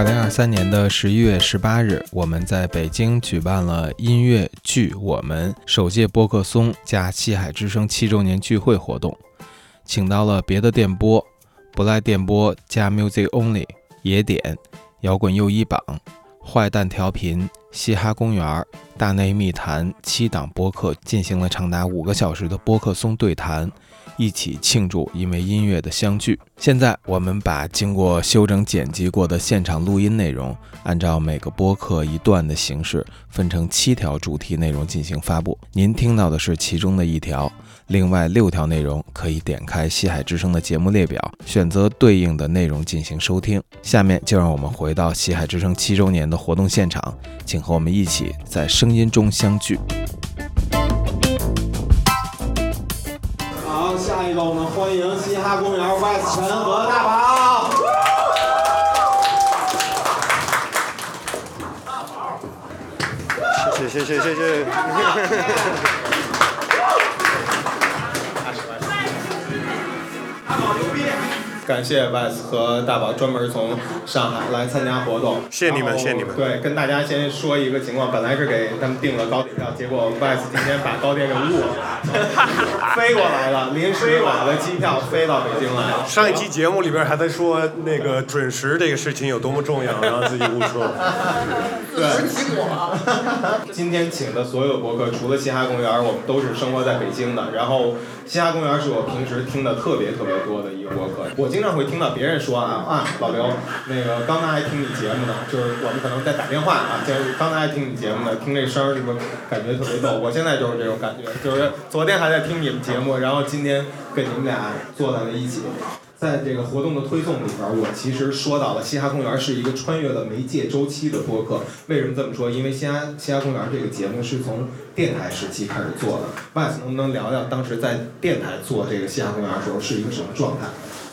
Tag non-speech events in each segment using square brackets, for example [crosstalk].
二零二三年的十一月十八日，我们在北京举办了音乐剧《我们》首届播客松加西海之声七周年聚会活动，请到了别的电波、不赖电波加 Music Only、野点、摇滚又一榜、坏蛋调频、嘻哈公园、大内密谈七档播客，进行了长达五个小时的播客松对谈。一起庆祝因为音乐的相聚。现在我们把经过修整剪辑过的现场录音内容，按照每个播客一段的形式，分成七条主题内容进行发布。您听到的是其中的一条，另外六条内容可以点开西海之声的节目列表，选择对应的内容进行收听。下面就让我们回到西海之声七周年的活动现场，请和我们一起在声音中相聚。一个，我们欢迎嘻哈公园 West 陈和大宝。谢谢谢谢谢谢。感谢 Wes 和大宝专门从上海来参加活动，谢谢你们，谢谢你们。对，跟大家先说一个情况，本来是给他们订了高铁票，结果 Wes 今天把高铁给误了，[laughs] 飞过来了，临时买的机票飞到北京来了。上一期节目里边还在说那个准时这个事情有多么重要，然后自己误说。[laughs] 对，今天请的所有博客，除了嘻哈公园，我们都是生活在北京的。然后嘻哈公园是我平时听的特别特别多的一个博客，我经经常会听到别人说啊啊，老刘，那个刚才还听你节目呢，就是我们可能在打电话啊，就是刚才还听你节目呢，听这声儿是不是感觉特别逗？我现在就是这种感觉，就是昨天还在听你们节目，然后今天跟你们俩坐在了一起。在这个活动的推送里边，我其实说到了嘻哈公园是一个穿越了媒介周期的播客。为什么这么说？因为嘻哈嘻哈公园这个节目是从电台时期开始做的。Wes 能不能聊聊当时在电台做这个嘻哈公园的时候是一个什么状态？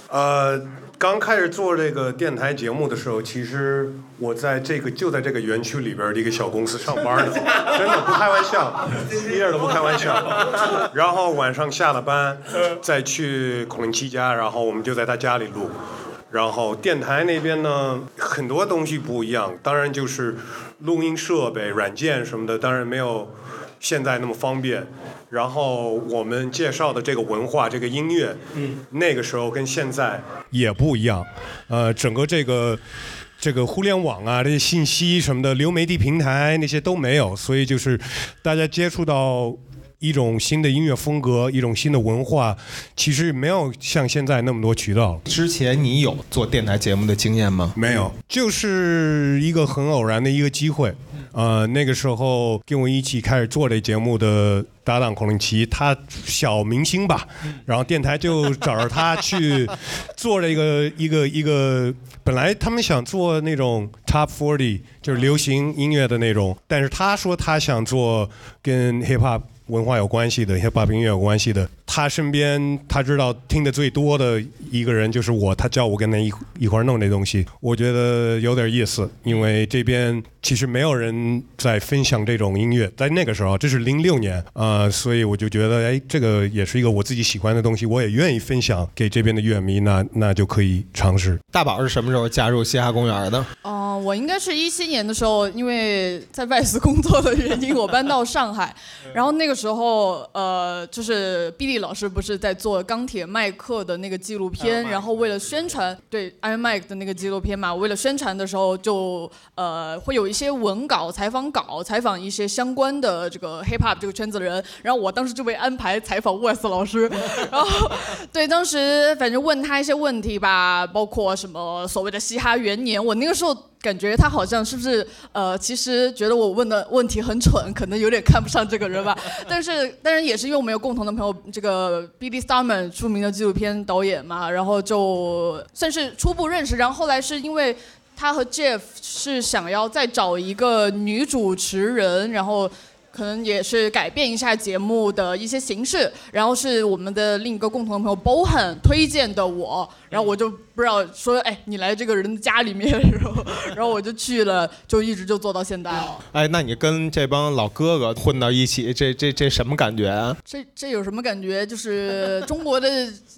呃。刚开始做这个电台节目的时候，其实我在这个就在这个园区里边的一个小公司上班呢，[laughs] 真的不开玩笑，[laughs] 一点都不开玩笑。然后晚上下了班，再去孔令奇家，然后我们就在他家里录。然后电台那边呢，很多东西不一样，当然就是录音设备、软件什么的，当然没有现在那么方便。然后我们介绍的这个文化、这个音乐，嗯，那个时候跟现在也不一样。呃，整个这个这个互联网啊，这些信息什么的，流媒体平台那些都没有，所以就是大家接触到一种新的音乐风格、一种新的文化，其实没有像现在那么多渠道。之前你有做电台节目的经验吗？没有，就是一个很偶然的一个机会。呃，那个时候跟我一起开始做这节目的搭档孔令奇，他小明星吧，然后电台就找着他去做了一个一个一个，本来他们想做那种 Top Forty，就是流行音乐的那种，但是他说他想做跟 Hip Hop 文化有关系的 Hip Hop 音乐有关系的。他身边他知道听的最多的一个人就是我，他叫我跟他一一块弄这东西，我觉得有点意思，因为这边其实没有人在分享这种音乐，在那个时候，这是零六年啊，所以我就觉得，哎，这个也是一个我自己喜欢的东西，我也愿意分享给这边的乐迷，那那就可以尝试。大宝是什么时候加入嘻哈公园的？哦，我应该是一七年的时候，因为在外司工作的原因，我搬到上海，[laughs] 然后那个时候，呃，就是毕利老师不是在做钢铁麦克的那个纪录片，然后为了宣传对 Iron Mike 的那个纪录片嘛，为了宣传的时候就呃会有一些文稿、采访稿，采访一些相关的这个 hip hop 这个圈子的人，然后我当时就被安排采访 Wes 老师，[laughs] 然后对当时反正问他一些问题吧，包括什么所谓的嘻哈元年，我那个时候。感觉他好像是不是呃，其实觉得我问的问题很蠢，可能有点看不上这个人吧。[laughs] 但是，当然也是因为我们有共同的朋友，这个 Billy Starman 著名的纪录片导演嘛，然后就算是初步认识。然后后来是因为他和 Jeff 是想要再找一个女主持人，然后。可能也是改变一下节目的一些形式。然后是我们的另一个共同的朋友 Bohan 推荐的我，然后我就不知道说，哎，你来这个人的家里面，然后然后我就去了，就一直就做到现在了。哎，那你跟这帮老哥哥混到一起，这这这什么感觉啊？这这有什么感觉？就是中国的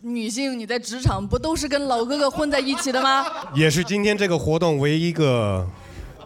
女性，你在职场不都是跟老哥哥混在一起的吗？[laughs] 也是今天这个活动唯一一个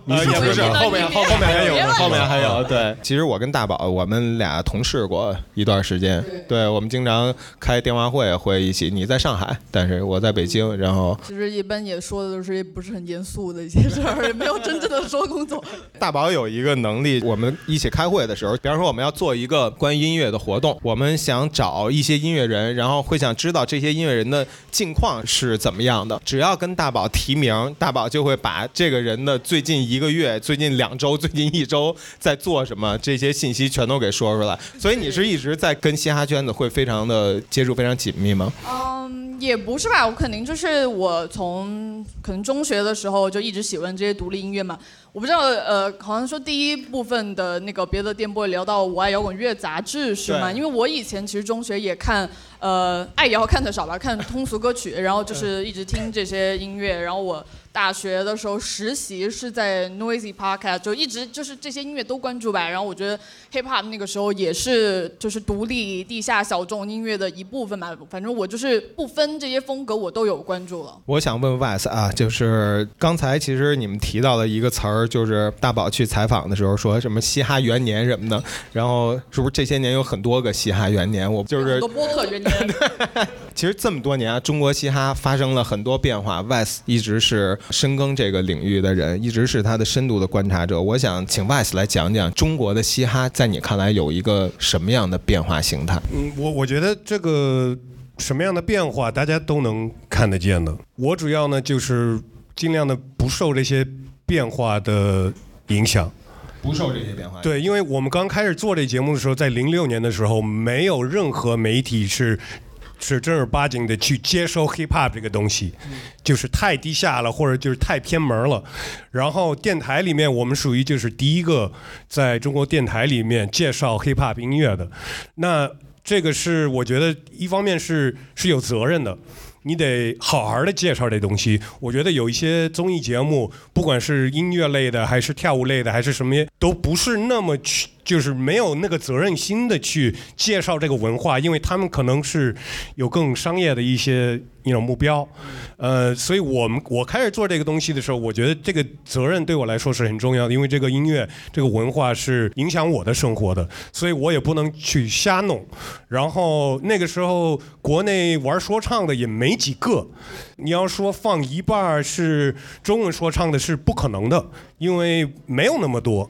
也不是，后面后后面还有后面还有。对，其实我跟大宝，我们俩同事过一段时间。对，我们经常开电话会，会一起。你在上海，但是我在北京。然后其实一般也说的都是不是很严肃的一些事儿，也没有真正的说工作。[laughs] 大宝有一个能力，我们一起开会的时候，比方说我们要做一个关于音乐的活动，我们想找一些音乐人，然后会想知道这些音乐人的近况是怎么样的。只要跟大宝提名，大宝就会把这个人的最近一个月、最近两周、最近一周在做什么这些信息全都给说出来。所以你是一直在跟嘻哈圈子会非常的接触非常紧密吗？嗯，也不是吧，我肯定就是我从可能中学的时候就一直喜欢这些独立音乐嘛。我不知道，呃，好像说第一部分的那个别的电波聊到《我爱摇滚乐》杂志是吗？因为我以前其实中学也看，呃，爱摇看的少吧，看通俗歌曲，然后就是一直听这些音乐。然后我大学的时候实习是在 Noisy Podcast，就一直就是这些音乐都关注吧。然后我觉得 Hip Hop 那个时候也是就是独立地下小众音乐的一部分吧。反正我就是不分这些风格，我都有关注了。我想问 Wes 啊，就是刚才其实你们提到了一个词儿，就是大宝去采访的时候说什么嘻哈元年什么的，然后是不是这些年有很多个嘻哈元年？我就是播客元年，[laughs] 其实这么多年啊，中国嘻哈发生了很多变化，Wes 一直是深耕这个领域的人，一直是他的深度的观察者。我想请 Wes 来讲讲中国的嘻哈在你看来有一个什么样的变化形态？嗯，我我觉得这个什么样的变化，大家都能看得见的。我主要呢就是尽量的不受这些变化的影响。不受这些变化。对，因为我们刚开始做这节目的时候，在零六年的时候，没有任何媒体是是正儿八经的去接收 hip hop 这个东西，就是太低下了，或者就是太偏门了。然后电台里面，我们属于就是第一个在中国电台里面介绍 hip hop 音乐的。那这个是我觉得一方面是是有责任的。你得好好的介绍这东西。我觉得有一些综艺节目，不管是音乐类的，还是跳舞类的，还是什么，都不是那么，就是没有那个责任心的去介绍这个文化，因为他们可能是有更商业的一些一种目标。呃，所以我们我开始做这个东西的时候，我觉得这个责任对我来说是很重要的，因为这个音乐这个文化是影响我的生活的，所以我也不能去瞎弄。然后那个时候国内玩说唱的也没几个，你要说放一半是中文说唱的，是不可能的，因为没有那么多。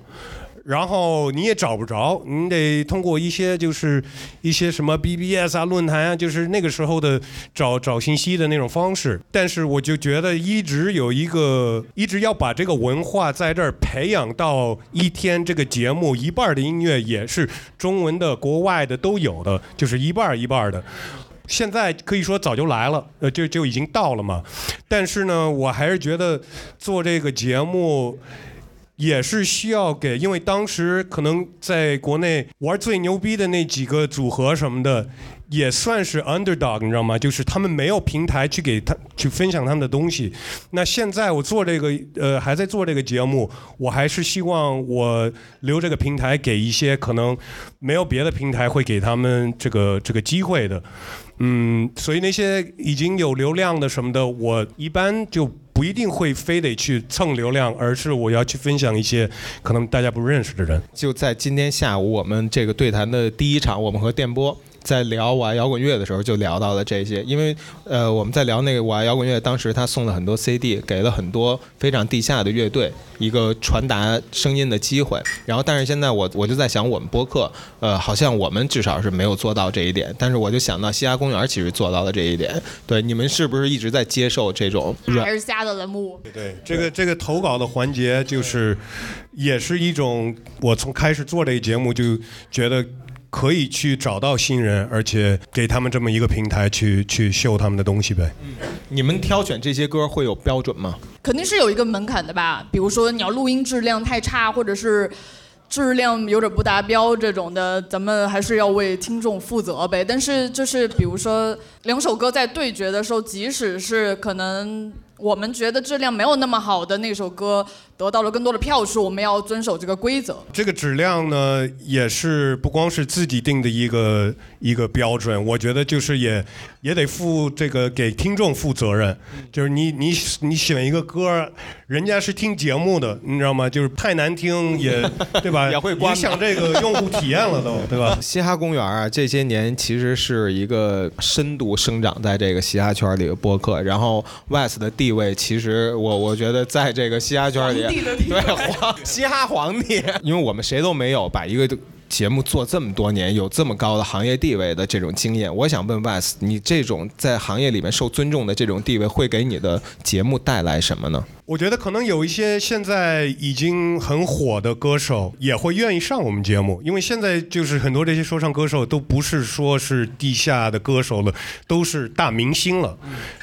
然后你也找不着，你得通过一些就是一些什么 BBS 啊、论坛啊，就是那个时候的找找信息的那种方式。但是我就觉得一直有一个，一直要把这个文化在这儿培养到一天这个节目一半的音乐也是中文的、国外的都有的，就是一半一半的。现在可以说早就来了，呃，就就已经到了嘛。但是呢，我还是觉得做这个节目。也是需要给，因为当时可能在国内玩最牛逼的那几个组合什么的，也算是 underdog，你知道吗？就是他们没有平台去给他去分享他们的东西。那现在我做这个，呃，还在做这个节目，我还是希望我留这个平台给一些可能没有别的平台会给他们这个这个机会的。嗯，所以那些已经有流量的什么的，我一般就不一定会非得去蹭流量，而是我要去分享一些可能大家不认识的人。就在今天下午，我们这个对谈的第一场，我们和电波在聊我爱摇滚乐的时候，就聊到了这些。因为呃，我们在聊那个我爱摇滚乐，当时他送了很多 CD，给了很多非常地下的乐队一个传达声音的机会。然后，但是现在我我就在想，我们播客，呃，好像我们至少是没有做到这一点。但是我就想到西雅公园其实做到了这一点。对，你们是不是一直在接受这种软还是瞎的栏目。对，这个这个投稿的环节就是，也是一种我从开始做这个节目就觉得。可以去找到新人，而且给他们这么一个平台去去秀他们的东西呗。你们挑选这些歌会有标准吗？肯定是有一个门槛的吧，比如说你要录音质量太差，或者是质量有点不达标这种的，咱们还是要为听众负责呗。但是就是比如说两首歌在对决的时候，即使是可能我们觉得质量没有那么好的那首歌得到了更多的票数，我们要遵守这个规则。这个质量呢，也是不光是自己定的一个一个标准，我觉得就是也也得负这个给听众负责任。就是你你你选一个歌，人家是听节目的，你知道吗？就是太难听 [laughs] 也对吧？也会关影响这个用户体验了都，对吧？嘻哈公园啊，这些年其实是一个深度生长在这个嘻哈圈里的播客。然后 West 的地位，其实我我觉得在这个嘻哈圈里，皇帝的地位对皇嘻哈皇帝，[laughs] 因为我们谁都没有把一个节目做这么多年，有这么高的行业地位的这种经验。我想问 West，你这种在行业里面受尊重的这种地位，会给你的节目带来什么呢？我觉得可能有一些现在已经很火的歌手也会愿意上我们节目，因为现在就是很多这些说唱歌手都不是说是地下的歌手了，都是大明星了。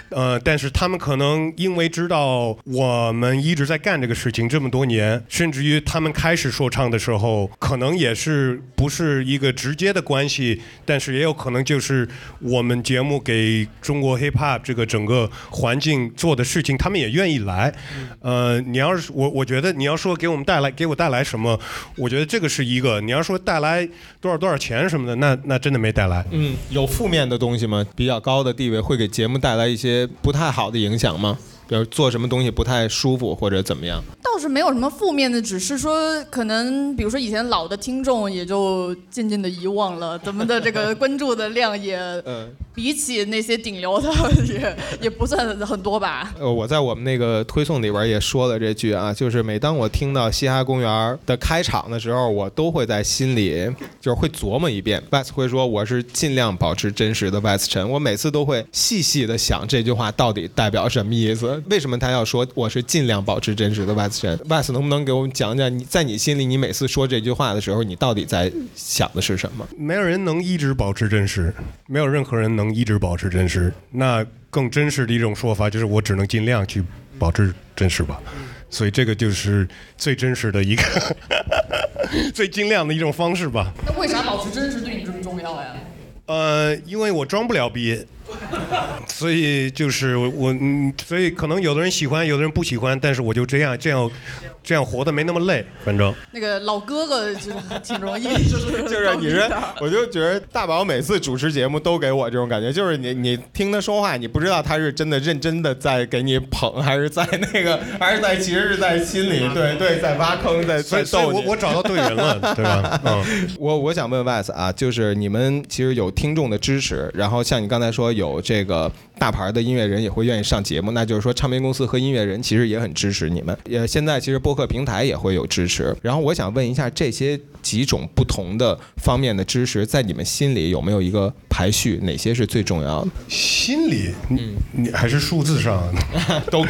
呃，但是他们可能因为知道我们一直在干这个事情这么多年，甚至于他们开始说唱的时候，可能也是不是一个直接的关系，但是也有可能就是我们节目给中国 hip hop 这个整个环境做的事情，他们也愿意来。呃，你要是我，我觉得你要说给我们带来给我带来什么，我觉得这个是一个。你要说带来多少多少钱什么的，那那真的没带来。嗯，有负面的东西吗？比较高的地位会给节目带来一些不太好的影响吗？比如做什么东西不太舒服或者怎么样？倒是没有什么负面的，只是说可能，比如说以前老的听众也就渐渐的遗忘了，咱们的这个关注的量也呃，[laughs] 比起那些顶流的也也不算很多吧。呃，我在我们那个推送里边也说了这句啊，就是每当我听到嘻哈公园的开场的时候，我都会在心里就是会琢磨一遍。West 会说我是尽量保持真实的 West 陈，我每次都会细细的想这句话到底代表什么意思，为什么他要说我是尽量保持真实的 West 陈？West 能不能给我们讲讲你在你心里，你每次说这句话的时候，你到底在想的是什么？没有人能一直保持真实，没有任何人能一直保持真实。那更真实的一种说法就是，我只能尽量去保持真实吧。所以这个就是最真实的一个，[laughs] 最尽量的一种方式吧。那为啥保持真实对你这么重要呀？呃，因为我装不了逼，[laughs] 所以就是我，所以可能有的人喜欢，有的人不喜欢，但是我就这样这样这样活得没那么累，反正。那个老哥哥就是挺容易，[laughs] 就是就是你这，我就觉得大宝每次主持节目都给我这种感觉，就是你你听他说话，你不知道他是真的认真的在给你捧，还是在那个，[laughs] 还是在其实是在心里，[laughs] 对对，在挖坑，在在逗你。我我找到对人了，对吧？嗯。我我想问 Wes 啊，就是你们其实有听众的支持，然后像你刚才说有这个大牌的音乐人也会愿意上节目，那就是说唱片公司和音乐人其实也很支持你们。也现在其实播客平台也会有支持。然后我想问一下，这些几种不同的方面的支持，在你们心里有没有一个排序？哪些是最重要的？心里，你你还是数字上 [laughs] 都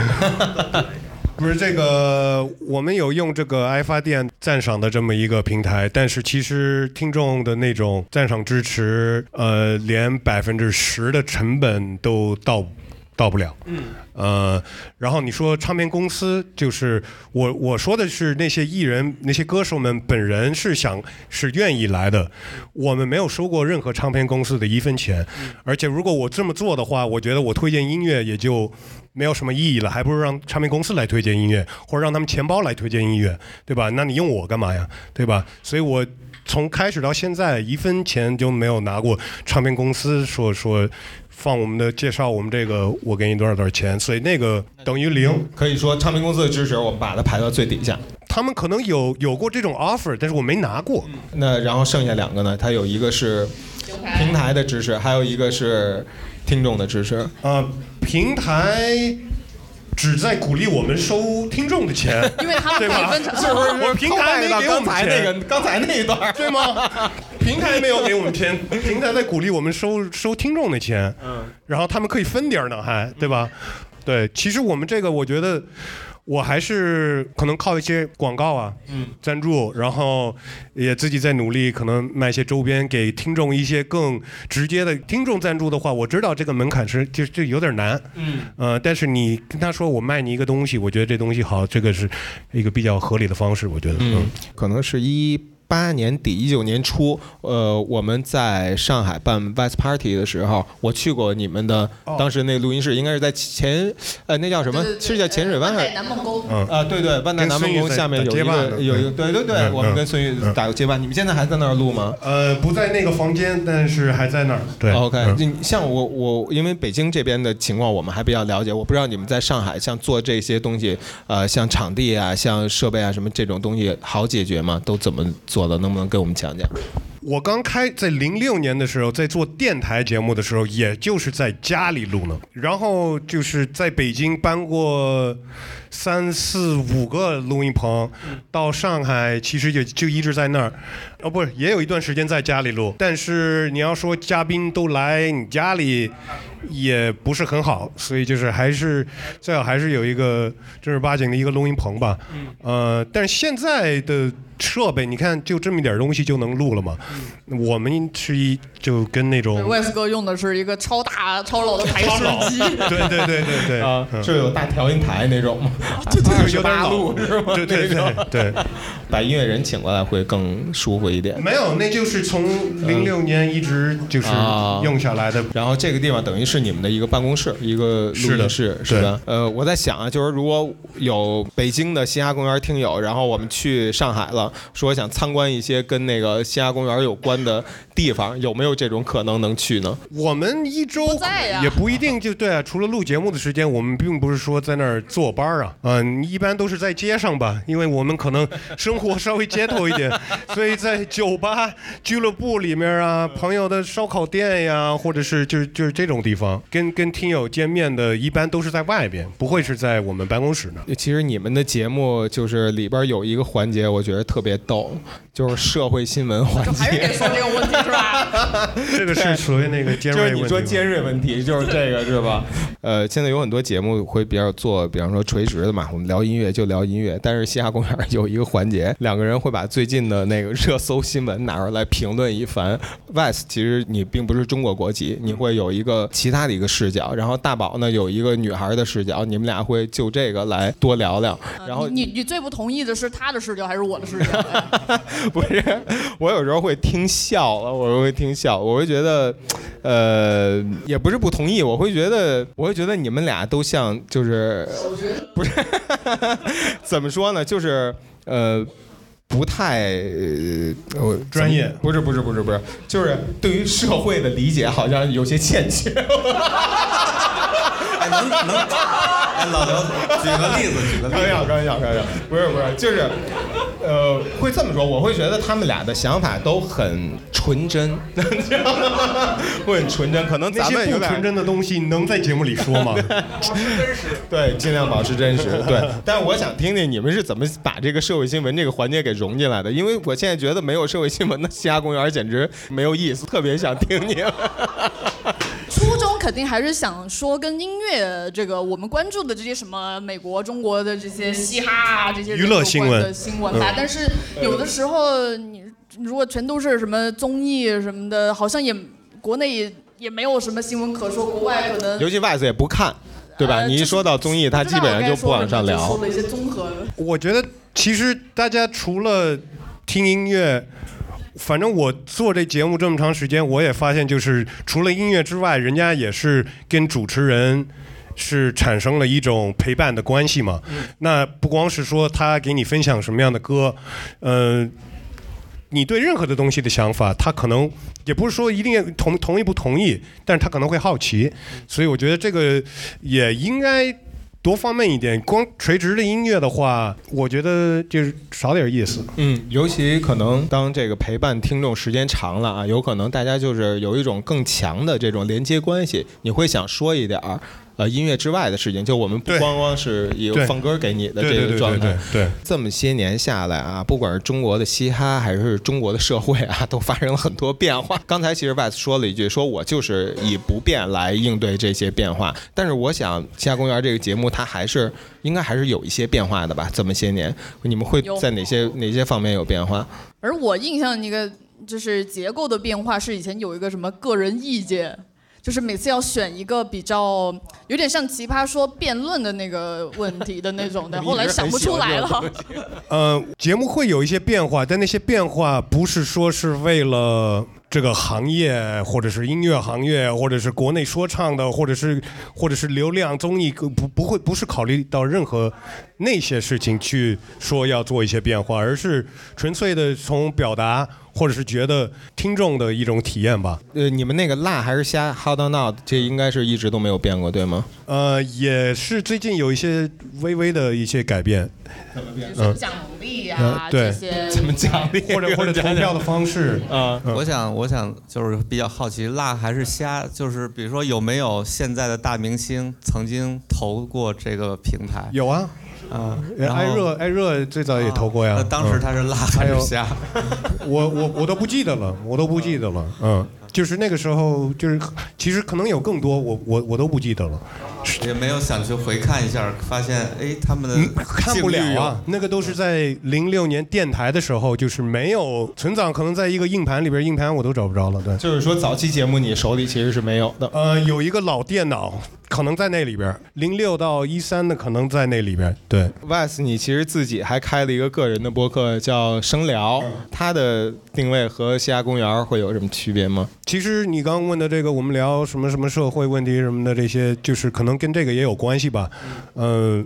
不是这个，我们有用这个爱发电赞赏的这么一个平台，但是其实听众的那种赞赏支持，呃，连百分之十的成本都到到不了。嗯。呃，然后你说唱片公司，就是我我说的是那些艺人、那些歌手们本人是想是愿意来的，我们没有收过任何唱片公司的一分钱，而且如果我这么做的话，我觉得我推荐音乐也就没有什么意义了，还不如让唱片公司来推荐音乐，或者让他们钱包来推荐音乐，对吧？那你用我干嘛呀，对吧？所以我从开始到现在一分钱就没有拿过唱片公司说说放我们的介绍我们这个我给你多少多少钱，所以那个等于零。可以说唱片公司的支持，我们把它排到最底下。他们可能有有过这种 offer，但是我没拿过。那然后剩下两个呢？它有一个是平台的支持，还有一个是听众的支持。呃，平台只在鼓励我们收听众的钱，[laughs] 因为他们对吧可以分成，是不是 [laughs] 我平台没给我们刚才那钱个刚才那一段？[laughs] 对吗？平台没有给我们钱，平台在鼓励我们收收听众的钱，嗯，然后他们可以分点儿呢，还对吧？对，其实我们这个，我觉得。我还是可能靠一些广告啊，嗯，赞助，然后也自己在努力，可能卖一些周边给听众一些更直接的听众赞助的话，我知道这个门槛是就就有点难，嗯，呃，但是你跟他说我卖你一个东西，我觉得这东西好，这个是一个比较合理的方式，我觉得，嗯，可能是一。八年底一九年初，呃，我们在上海办 Vice Party 的时候，我去过你们的当时那录音室，应该是在前，呃，那叫什么？是叫浅水湾还是？南梦宫。嗯啊，对对，万代南梦宫下面有一个有一个，对对对，我们跟孙玉打过接班。你们现在还在那儿录吗？呃，不在那个房间，但是还在那儿。对，OK。你像我我，因为北京这边的情况我们还比较了解，我不知道你们在上海像做这些东西，呃，像场地啊，像设备啊什么这种东西好解决吗？都怎么做的？能不能跟我们？讲讲，我刚开在零六年的时候，在做电台节目的时候，也就是在家里录呢。然后就是在北京搬过三四五个录音棚，到上海其实也就一直在那儿。哦，不是，也有一段时间在家里录。但是你要说嘉宾都来你家里，也不是很好，所以就是还是最好还是有一个正儿八经的一个录音棚吧。呃，但是现在的。设备，你看就这么一点东西就能录了吗？我们是一就跟那种。外斯哥用的是一个超大超老的台式机。对对对对对。啊，就有大调音台那种嘛，就就，有点录是吗？对对对对。把音乐人请过来会更舒服一点。没有，那就是从零六年一直就是用下来的。然后这个地方等于是你们的一个办公室，一个录音室，是吧？呃，我在想啊，就是如果有北京的嘻哈公园听友，然后我们去上海了。说想参观一些跟那个嘻哈公园有关的地方，有没有这种可能能去呢？我们一周也不一定就对啊。除了录节目的时间，我们并不是说在那儿坐班啊，嗯，一般都是在街上吧，因为我们可能生活稍微街头一点，[laughs] 所以在酒吧、俱乐部里面啊，朋友的烧烤店呀，或者是就是就是这种地方，跟跟听友见面的，一般都是在外边，不会是在我们办公室呢。其实你们的节目就是里边有一个环节，我觉得特别。别逗，就是社会新闻环节。还是得说这个问题是吧？[laughs] 这个是属于那个尖锐问题。就是你说尖锐问题，就是这个是吧？[laughs] 呃，现在有很多节目会比较做，比方说垂直的嘛，我们聊音乐就聊音乐。但是西哈公园有一个环节，两个人会把最近的那个热搜新闻拿出来评论一番。[laughs] Vice，其实你并不是中国国籍，你会有一个其他的一个视角。然后大宝呢有一个女孩的视角，你们俩会就这个来多聊聊。然后你你最不同意的是他的视角还是我的视角？[laughs] 不是，我有时候会听笑了，我会听笑，我会觉得，呃，也不是不同意，我会觉得，我会觉得你们俩都像，就是不是 [laughs] 怎么说呢？就是呃，不太呃专业，不是不是不是不是，就是对于社会的理解好像有些欠缺。[laughs] 能能，哎，老刘，举个例子，举个例子。开玩笑，开玩笑，开玩笑。不是不是，就是，呃，会这么说，我会觉得他们俩的想法都很纯真，[laughs] 会很纯真。可能咱们不纯真的东西能在节目里说吗？保持真实。对，尽量保持真实。[laughs] 对。但我想听听你们是怎么把这个社会新闻这个环节给融进来的，因为我现在觉得没有社会新闻的嘻哈公园简直没有意思，特别想听你。肯定还是想说跟音乐这个我们关注的这些什么美国、中国的这些嘻哈啊这些娱乐新闻的新闻吧。但是有的时候你如果全都是什么综艺什么的，好像也国内也也没有什么新闻可说，国外可能尤其外资也不看，对吧？你一说到综艺，他基本上就不往上聊。说了一些综合的。我觉得其实大家除了听音乐。反正我做这节目这么长时间，我也发现，就是除了音乐之外，人家也是跟主持人是产生了一种陪伴的关系嘛。那不光是说他给你分享什么样的歌，呃，你对任何的东西的想法，他可能也不是说一定同同意不同意，但是他可能会好奇，所以我觉得这个也应该。多方面一点，光垂直的音乐的话，我觉得就是少点意思。嗯，尤其可能当这个陪伴听众时间长了啊，有可能大家就是有一种更强的这种连接关系，你会想说一点儿。呃音乐之外的事情，就我们不光光是以对放歌给你的这个状态对。这么些年下来啊，不管是中国的嘻哈还是中国的社会啊，都发生了很多变化。刚才其实 Vice 说了一句，说我就是以不变来应对这些变化。但是我想，《嘻哈公园》这个节目它还是应该还是有一些变化的吧？这么些年，你们会在哪些哪些方面有变化？而我印象一个就是结构的变化是以前有一个什么个人意见。就是每次要选一个比较有点像奇葩说辩论的那个问题的那种的，[laughs] 后来想不出来了。[laughs] 呃，节目会有一些变化，但那些变化不是说是为了这个行业，或者是音乐行业，或者是国内说唱的，或者是或者是流量综艺，不不会不是考虑到任何那些事情去说要做一些变化，而是纯粹的从表达或者是觉得听众的一种体验吧。呃，你们那个辣还是虾，How or not，这应该是一直都没有变过，对吗？呃，也是最近有一些微微的一些改变，比如说奖励啊呃对这些，怎么奖励？或者 [laughs] 或者投票的方式。啊，嗯我想，我想就是比较好奇，辣还是虾？就是比如说，有没有现在的大明星曾经投过这个平台？有啊，啊，艾热艾热最早也投过呀。那当时嗯他是辣还是虾？[laughs] 我我我都不记得了，我都不记得了。嗯，就是那个时候，就是其实可能有更多，我我我都不记得了。也没有想去回看一下，发现哎，他们的嗯，看不了啊，那个都是在零六年电台的时候，就是没有存档，可能在一个硬盘里边，硬盘我都找不着了。对，就是说早期节目你手里其实是没有的。呃，有一个老电脑，可能在那里边，零六到一三的可能在那里边。对，Wes，你其实自己还开了一个个人的博客，叫声聊，它的定位和西雅公园会有什么区别吗？其实你刚刚问的这个，我们聊什么什么社会问题什么的这些，就是可能跟这个也有关系吧。呃，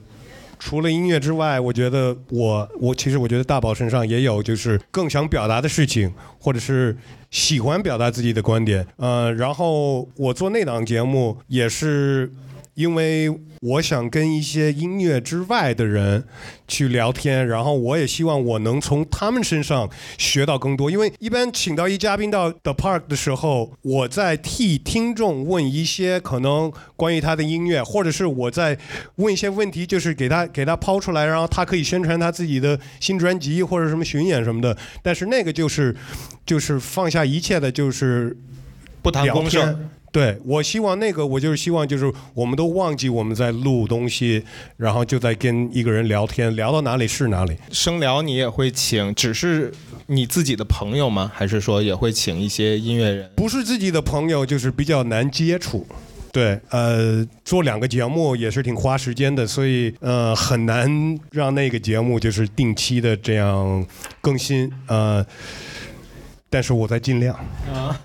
除了音乐之外，我觉得我我其实我觉得大宝身上也有就是更想表达的事情，或者是喜欢表达自己的观点。呃，然后我做那档节目也是。因为我想跟一些音乐之外的人去聊天，然后我也希望我能从他们身上学到更多。因为一般请到一嘉宾到 The Park 的时候，我在替听众问一些可能关于他的音乐，或者是我在问一些问题，就是给他给他抛出来，然后他可以宣传他自己的新专辑或者什么巡演什么的。但是那个就是就是放下一切的，就是不谈聊公事。对，我希望那个，我就是希望就是我们都忘记我们在录东西，然后就在跟一个人聊天，聊到哪里是哪里。声聊你也会请，只是你自己的朋友吗？还是说也会请一些音乐人？不是自己的朋友，就是比较难接触。对，呃，做两个节目也是挺花时间的，所以呃很难让那个节目就是定期的这样更新，呃，但是我在尽量，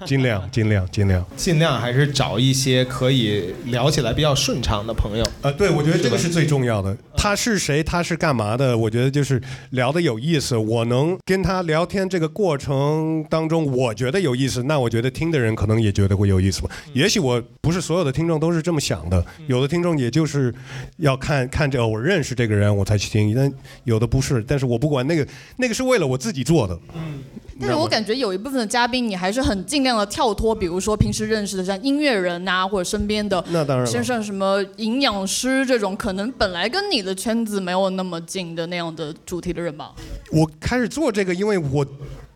尽量，尽量，尽量。尽量还是找一些可以聊起来比较顺畅的朋友。呃，对，我觉得这个是最重要的。他是谁？他是干嘛的？我觉得就是聊的有意思。我能跟他聊天这个过程当中，我觉得有意思，那我觉得听的人可能也觉得会有意思吧。也许我不是所有的听众都是这么想的，有的听众也就是要看看这我认识这个人我才去听，但有的不是。但是我不管那个，那个是为了我自己做的。但是我感觉有一部分的嘉宾，你还是很尽量的跳脱，比如说平时认识的像音乐人呐、或者身边的，那当然了像像什么营养师这种，可能本来跟你的圈子没有那么近的那样的主题的人吧。我开始做这个，因为我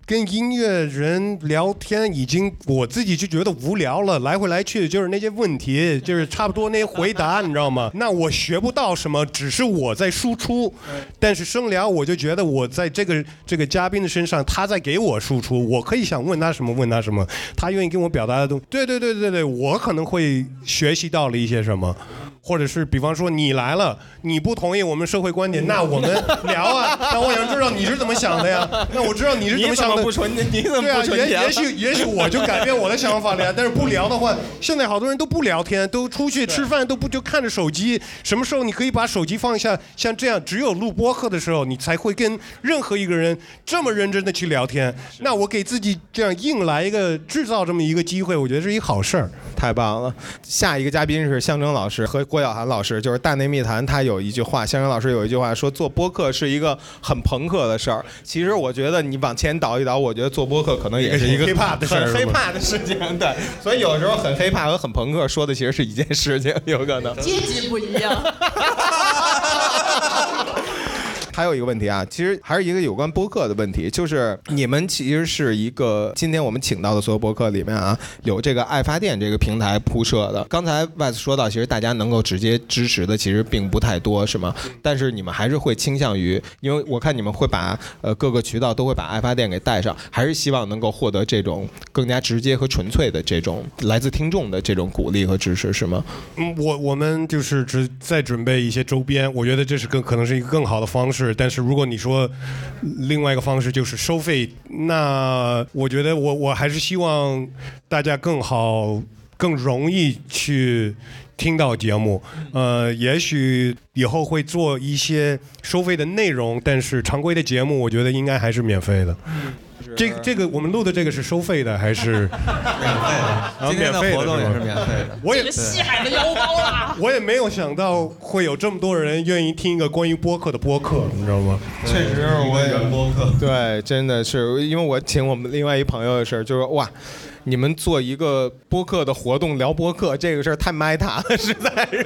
跟音乐人聊天，已经我自己就觉得无聊了，来回来去就是那些问题，就是差不多那些回答，你知道吗？那我学不到什么，只是我在输出。但是声聊，我就觉得我在这个这个嘉宾的身上，他在给我输出，我可以想问他什么问他什么，他愿意跟我表达的东西。对对对对对，我可能会学习到了一些什么。或者是比方说你来了，你不同意我们社会观点，[laughs] 那我们聊啊。那我想知道你是怎么想的呀？那我知道你是怎么想的。你怎么不纯 [laughs] 你怎么对啊，也不纯洁了也许也许我就改变我的想法了呀。[laughs] 但是不聊的话，现在好多人都不聊天，都出去吃饭都不就看着手机。什么时候你可以把手机放下？像这样，只有录播客的时候，你才会跟任何一个人这么认真的去聊天。那我给自己这样硬来一个制造这么一个机会，我觉得是一好事儿。太棒了！下一个嘉宾是象征老师，和郭晓涵老师，就是《大内密谈》，他有一句话，香香老师有一句话说，做播客是一个很朋克的事儿。其实我觉得你往前倒一倒，我觉得做播客可能也是一个 [laughs] 黑怕的事儿很黑怕的事情。对，所以有时候很黑怕和很朋克说的其实是一件事情，有可能。阶级不一样。[laughs] 还有一个问题啊，其实还是一个有关播客的问题，就是你们其实是一个今天我们请到的所有播客里面啊，有这个爱发电这个平台铺设的。刚才 Wes 说到，其实大家能够直接支持的其实并不太多，是吗？但是你们还是会倾向于，因为我看你们会把呃各个渠道都会把爱发电给带上，还是希望能够获得这种更加直接和纯粹的这种来自听众的这种鼓励和支持，是吗？嗯，我我们就是只在准备一些周边，我觉得这是更可能是一个更好的方式。但是如果你说另外一个方式就是收费，那我觉得我我还是希望大家更好、更容易去听到节目。呃，也许以后会做一些收费的内容，但是常规的节目我觉得应该还是免费的。这个这个我们录的这个是收费的还是免费的？[laughs] 今天的活动也是免费的。我也西海的腰包啦！[laughs] 我也没有想到会有这么多人愿意听一个关于播客的播客，你知道吗？确实，我也播客。对，真的是因为我请我们另外一朋友的事儿，就是哇，你们做一个播客的活动聊播客这个事儿太 meta 了，实在是，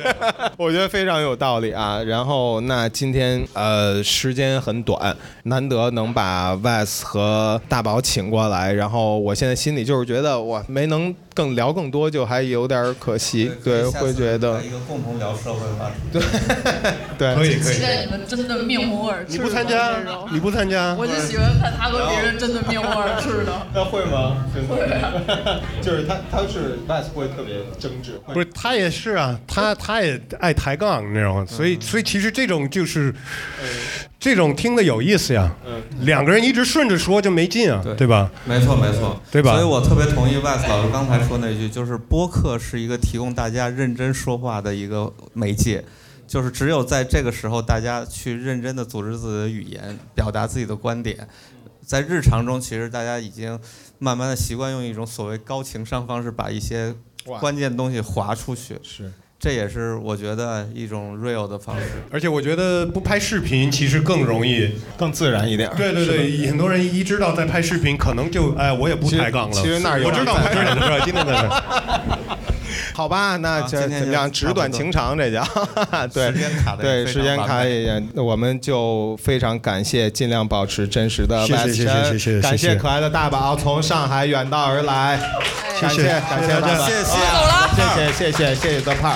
我觉得非常有道理啊。然后那今天呃时间很短，难得能把 Ves 和大宝请过来，然后我现在心里就是觉得我，没能更聊更多，就还有点可惜，对，会觉得一个共同聊社会话题。对 [laughs] 对，可以可以期。待你们真的面红耳赤。你不参加？你不参加？我就喜欢看他和别人真的面红耳赤的。那 [laughs] 会吗？会啊，[laughs] 就是他，他是 Wes 会特别争执，不是他也是啊，他他也爱抬杠，你知道吗？所以所以其实这种就是，这种听的有意思呀。两个人一直顺着说就没劲啊，对对吧？没错没错，对吧所以我特别同意 Wes 老师刚才说那句，就是播客是一个提供大家认真说话的一个媒介，就是只有在这个时候，大家去认真的组织自己的语言，表达自己的观点。在日常中，其实大家已经慢慢的习惯用一种所谓高情商方式，把一些关键东西划出去。是这也是我觉得一种 real 的方式。而且我觉得不拍视频其实更容易。更自然一点。对对对，很多人一知道在拍视频，可能就哎我也不抬杠了。其实那儿有我知道在拍什么，知道今天在这儿。[laughs] 好吧，那就尽量纸短情长，这 [laughs] 叫对对时间卡也也，我们就非常感谢，尽量保持真实的。谢谢谢谢，感谢可爱的大宝从上海远道而来，感谢感谢大宝，谢谢谢谢谢谢谢谢泽胖。